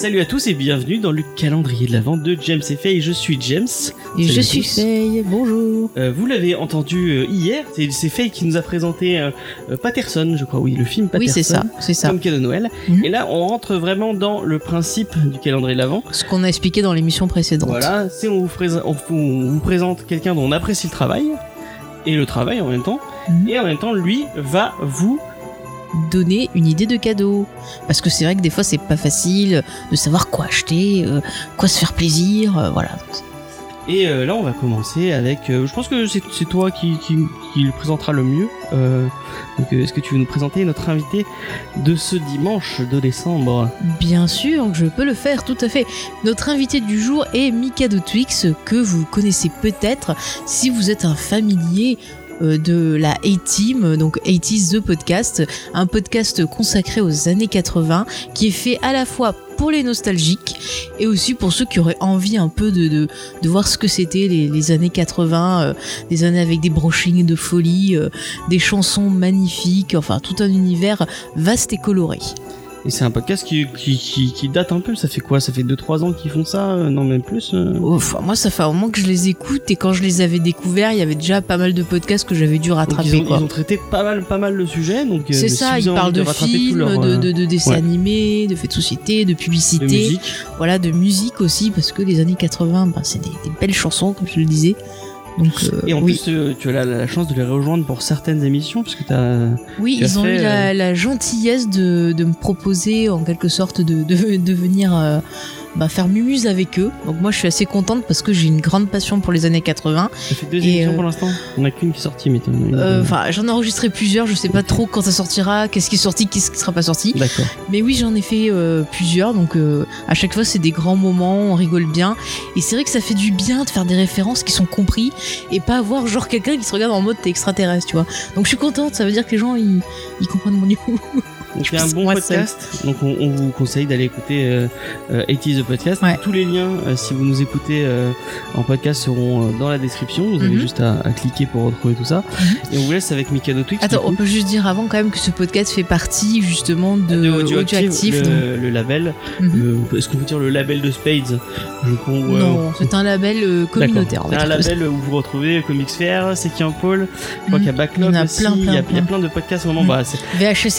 Salut à tous et bienvenue dans le calendrier de l'Avent de James et Faye. Je suis James. Et Salut je suis. Faye, bonjour. Euh, vous l'avez entendu euh, hier, c'est Faye qui nous a présenté euh, Patterson, je crois, oui, le film Patterson. Oui, c'est ça, c'est ça. Comme cadeau de Noël. Mhm. Et là, on rentre vraiment dans le principe du calendrier de l'Avent. Ce qu'on a expliqué dans l'émission précédente. Voilà, c'est on vous, présente- on vous- on vous présente quelqu'un dont on apprécie le travail, et le travail en même temps, Mhm. et en même temps, lui va vous Donner une idée de cadeau. Parce que c'est vrai que des fois, c'est pas facile de savoir quoi acheter, euh, quoi se faire plaisir, euh, voilà. Et euh, là, on va commencer avec. euh, je pense que c'est c'est toi qui, qui, qui le présentera le mieux. Euh, donc, euh, est-ce que tu veux nous présenter notre invité de ce dimanche de décembre? Bien sûr, je peux le faire, tout à fait. Notre invité du jour est Mikado Twix, que vous connaissez peut-être si vous êtes un familier euh, de la A-Team, donc 80s The Podcast, un podcast consacré aux années 80 qui est fait à la fois pour les nostalgiques et aussi pour ceux qui auraient envie un peu de, de, voir ce que c'était les, les années 80, euh, des années avec des brochings de folie, euh, des chansons magnifiques, enfin tout un univers vaste et coloré. Et c'est un podcast qui, qui, qui, qui date un peu. Ça fait quoi? Ça fait 2-3 ans qu'ils font ça euh, Non, même plus euh Ouf, moi, ça fait un moment que je les écoute et quand je les avais découverts, il y avait déjà pas mal de podcasts que j'avais dû rattraper. ils, ont, quoi. ils ont traité pas mal, pas mal de sujets. Donc, euh, C'est ça, ils parlent de, films, leur, de, de, de dessins ouais. animés, de faits de société, de publicité, de musique. voilà, de musique aussi, parce que les années 80, ben, c'est des, des belles chansons, comme je le disais. Donc, euh, Et en oui, plus, euh, tu as la, la chance de les rejoindre pour certaines émissions, parce que t'as. oui tu as ils ont fait, eu la, la gentillesse de, de me proposer en quelque sorte de, de, de venir euh, bah, faire mumuse avec eux. Donc moi, je suis assez contente parce que j'ai une grande passion pour les années 80. Ça fait deux émissions euh, pour l'instant. On a qu'une qui est sortie, mais Euh, euh, Enfin, j'en ai enregistré plusieurs, je sais pas trop quand ça sortira, qu'est-ce qui est sorti, qu'est-ce qui sera pas sorti. D'accord. Mais oui, j'en ai fait euh, plusieurs, donc euh, à chaque fois c'est des grands moments, on rigole bien. Et c'est vrai que ça fait du bien de faire des références qui sont compris et pas avoir genre quelqu'un qui se regarde en mode t'es extraterrestre, tu vois. Donc je suis contente, ça veut dire que les gens ils, ils comprennent mon niveau. Donc c'est un bon podcast. Donc on, on vous conseille d'aller écouter euh, euh, 80s the podcast. Ouais. Tous les liens, euh, si vous nous écoutez euh, en podcast, seront euh, dans la description. Vous avez Mhm. juste à, à cliquer pour retrouver tout ça. Et on vous laisse avec Mikado Twix. Attends, on peut juste dire avant quand même que ce podcast fait partie justement de, de donc- le, le label. Mhm. Le- Est-ce qu'on peut dire le label de Spades? Je crois, ouais. Non, c'est un label euh, communautaire. C'est un label où vous retrouvez Comics Fair, C'est qui en Paul. Je crois Mhm. qu'il y a Backlog Il y a aussi. plein, il, y a, plein, il y a plein. plein de podcasts vraiment. Mhm. Bah,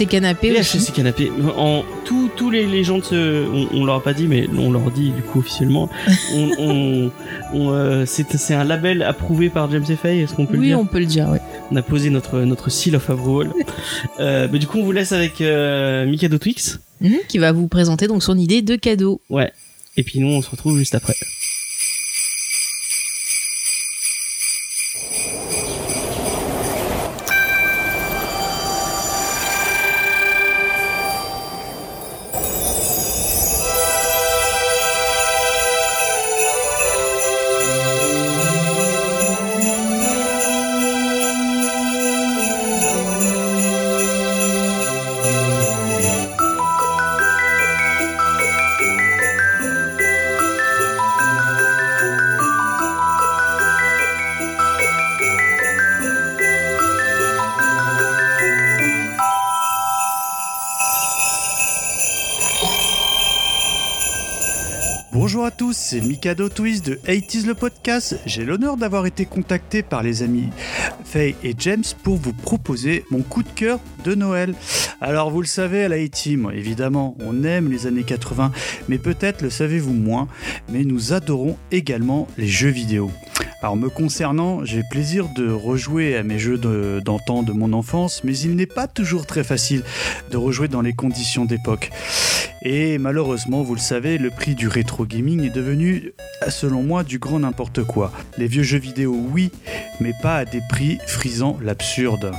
et canapé aussi. VHC Canapé. En tous tous les, les gens de ce, on, on leur a pas dit, mais on leur dit du coup officiellement. on, on, on, euh, c'est un label approuvé par James Fay. Est-ce qu'on peut le Oui, dire on peut le dire, oui. On a posé notre notre seal of approval. euh, mais du coup, on vous laisse avec euh, Mikado Twix. Mhm, qui va vous présenter donc son idée de cadeau. Ouais. Et puis nous, on se retrouve juste après. Bonjour à tous, c'est Mikado Twist de 80s le podcast. J'ai l'honneur d'avoir été contacté par les amis Faye et James pour vous proposer mon coup de cœur de Noël. Alors vous le savez à la A-Team, évidemment, on aime les années 80, mais peut-être le savez-vous moins, mais nous adorons également les jeux vidéo. Alors me concernant, j'ai plaisir de rejouer à mes jeux d'antan de, mon enfance, mais il n'est pas toujours très facile de rejouer dans les conditions d'époque. Et malheureusement, vous le savez, le prix du rétro gaming est devenu, selon moi, du grand n'importe quoi. Les vieux jeux vidéo, oui, mais pas à des prix frisant l'absurde.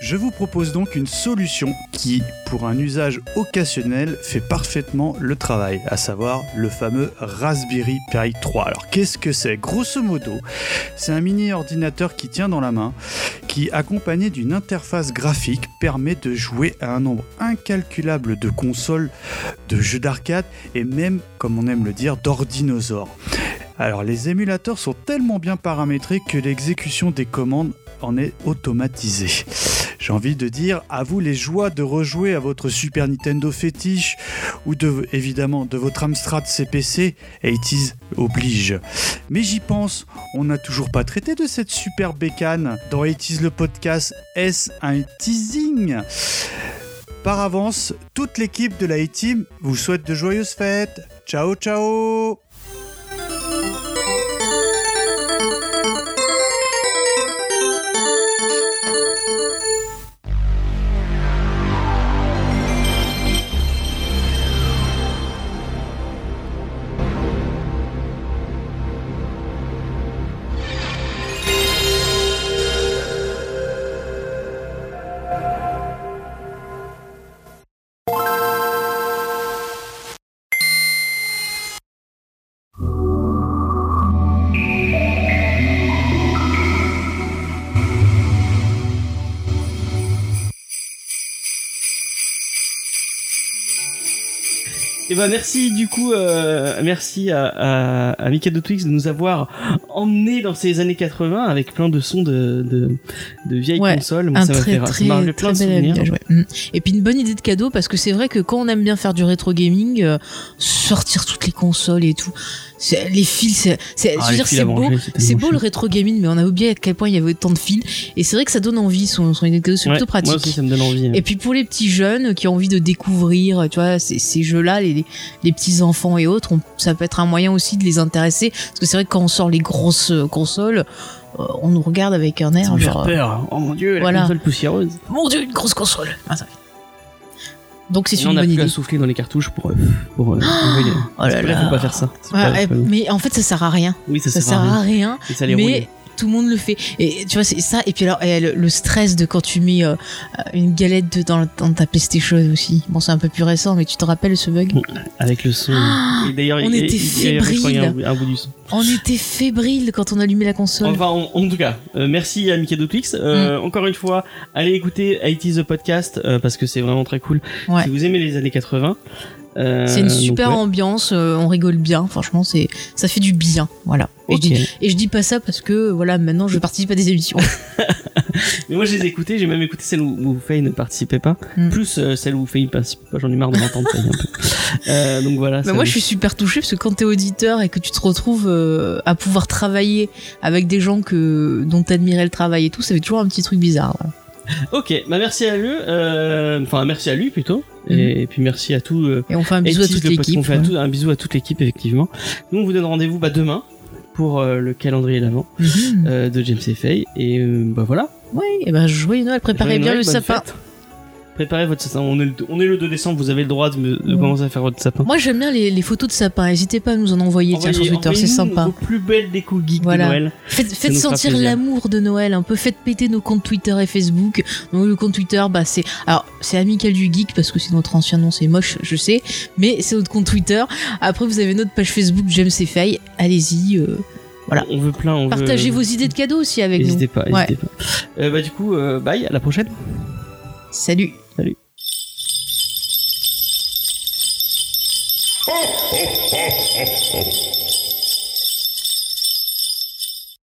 Je vous propose donc une solution qui, pour un usage occasionnel, fait parfaitement le travail, à savoir le fameux Raspberry Pi 3. Alors qu'est-ce que c'est? Grosso modo, c'est un mini ordinateur qui tient dans la main, qui, accompagné d'une interface graphique, permet de jouer à un nombre incalculable de consoles, de jeux d'arcade et même, comme on aime le dire, d'ordinosaures. Alors les émulateurs sont tellement bien paramétrés que l'exécution des commandes en est automatisée. J'ai envie de dire à vous les joies de rejouer à votre Super Nintendo fétiche ou de, évidemment de votre Amstrad CPC, 80s oblige. Mais j'y pense, on n'a toujours pas traité de cette super bécane dans 80s le podcast. Est-ce un teasing? Par avance, toute l'équipe de la A-Team vous souhaite de joyeuses fêtes. Ciao ciao Et ben merci du coup, euh, merci à, à, à Mikado Twix de nous avoir emmené dans ces années 80 avec plein de sons de, de, de vieilles Ouais, consoles. Moi, un ça m'a très fait ça très, rappelé plein de très souvenirs. habillage, ouais. Mm. Et puis une bonne idée de cadeau parce que c'est vrai que quand on aime bien faire du rétro gaming, euh, sortir toutes les consoles et tout, les fils, c'est, Ah, beau, c'est beau le rétro gaming, mais on a oublié à quel point il y avait autant de fils. Et c'est vrai que ça donne envie son, son idée de cadeau, c'est plutôt pratique. Moi aussi, ça me donne envie. hein. Et puis pour les petits jeunes qui ont envie de découvrir, tu vois, ces, ces jeux-là, les, les petits enfants et autres, on- ça peut être un moyen aussi de les intéresser. Parce que c'est vrai que quand on sort les grosses euh, consoles, euh, on nous regarde avec un ça air me fait genre, peur. Oh mon dieu, la voilà. console poussiéreuse. mon dieu, une grosse console. Ah, ça- Donc c'est une on a bonne plus idée. à souffler dans les cartouches pour, euh, pour euh, les- Oh là là. faut pas faire ça. Ouais, pas- pas bon. mais en fait, ça sert à rien. Oui, ça, Ça, sert à rien. rien. Et ça les mais. Tout le monde le fait. Et tu vois, c'est ça. Et puis alors, et le, le stress de quand tu mets euh, une galette de- dans, dans ta PlayStation aussi. Bon, c'est un peu plus récent, mais tu te rappelles ce bug? Avec le son. Et d'ailleurs, on il- était son. On était fébrile quand on allumait la console. Enfin, en, en tout cas, euh, merci à Mikado Twix. Euh, Mm. Encore une fois, allez écouter IT The Podcast euh, parce que c'est vraiment très cool. Ouais. Si vous aimez les années 80. Euh, C'est une donc, super ouais. ambiance, euh, on rigole bien, franchement, c'est ça fait du bien, voilà. Et, je dis, et je dis pas ça parce que voilà, maintenant je participe à des émissions. Mais moi, je les ai écoutées. J'ai même écouté celle où, où Faye ne participait pas. Mm. Plus euh, celle où Faye ne participe pas. J'en ai marre de l'entendre Faye un peu. Euh, donc voilà. Mais ça moi, je suis super touchée parce que quand t'es auditeur et que tu te retrouves à pouvoir travailler avec des gens que dont t'admirais le travail et tout, ça fait toujours un petit truc bizarre. voilà. Ok, bah merci à lui. euh, Enfin, merci à lui plutôt. Et, puis merci à tout. euh, Et on fait un bisou à 80s, toute l'équipe. On fait à ouais. tout- un bisou à toute l'équipe effectivement. Nous, on vous donne rendez-vous bah, demain pour euh, le calendrier d'avant Mhm. euh, de James et Faye. Et euh, bah voilà. Oui, et ben joyeux Noël, préparez Joyeux bien Noël, le sapin. fête. Préparez votre sapin. On est, le, on est le 2 décembre, vous avez le droit de, me- de Mm. commencer à faire votre sapin. Moi, j'aime bien les, les photos de sapin. N'hésitez pas à nous en envoyer tiens, sur Twitter, c'est sympa. Vos plus belles décos geeks Voilà. de Noël. Faites, sentir l'amour de Noël un peu. Faites péter nos comptes Twitter et Facebook. Donc le compte Twitter, bah c'est alors c'est amical du geek parce que c'est notre ancien nom, c'est moche, je sais, mais c'est notre compte Twitter. Après vous avez notre page Facebook James et Faye. Allez-y, euh, Voilà. On veut plein. On partagez veut... vos idées de cadeaux aussi avec nous. pas, Ouais. n'hésitez pas. Euh, bah du coup, euh, bye, à la prochaine. Salut. Allez.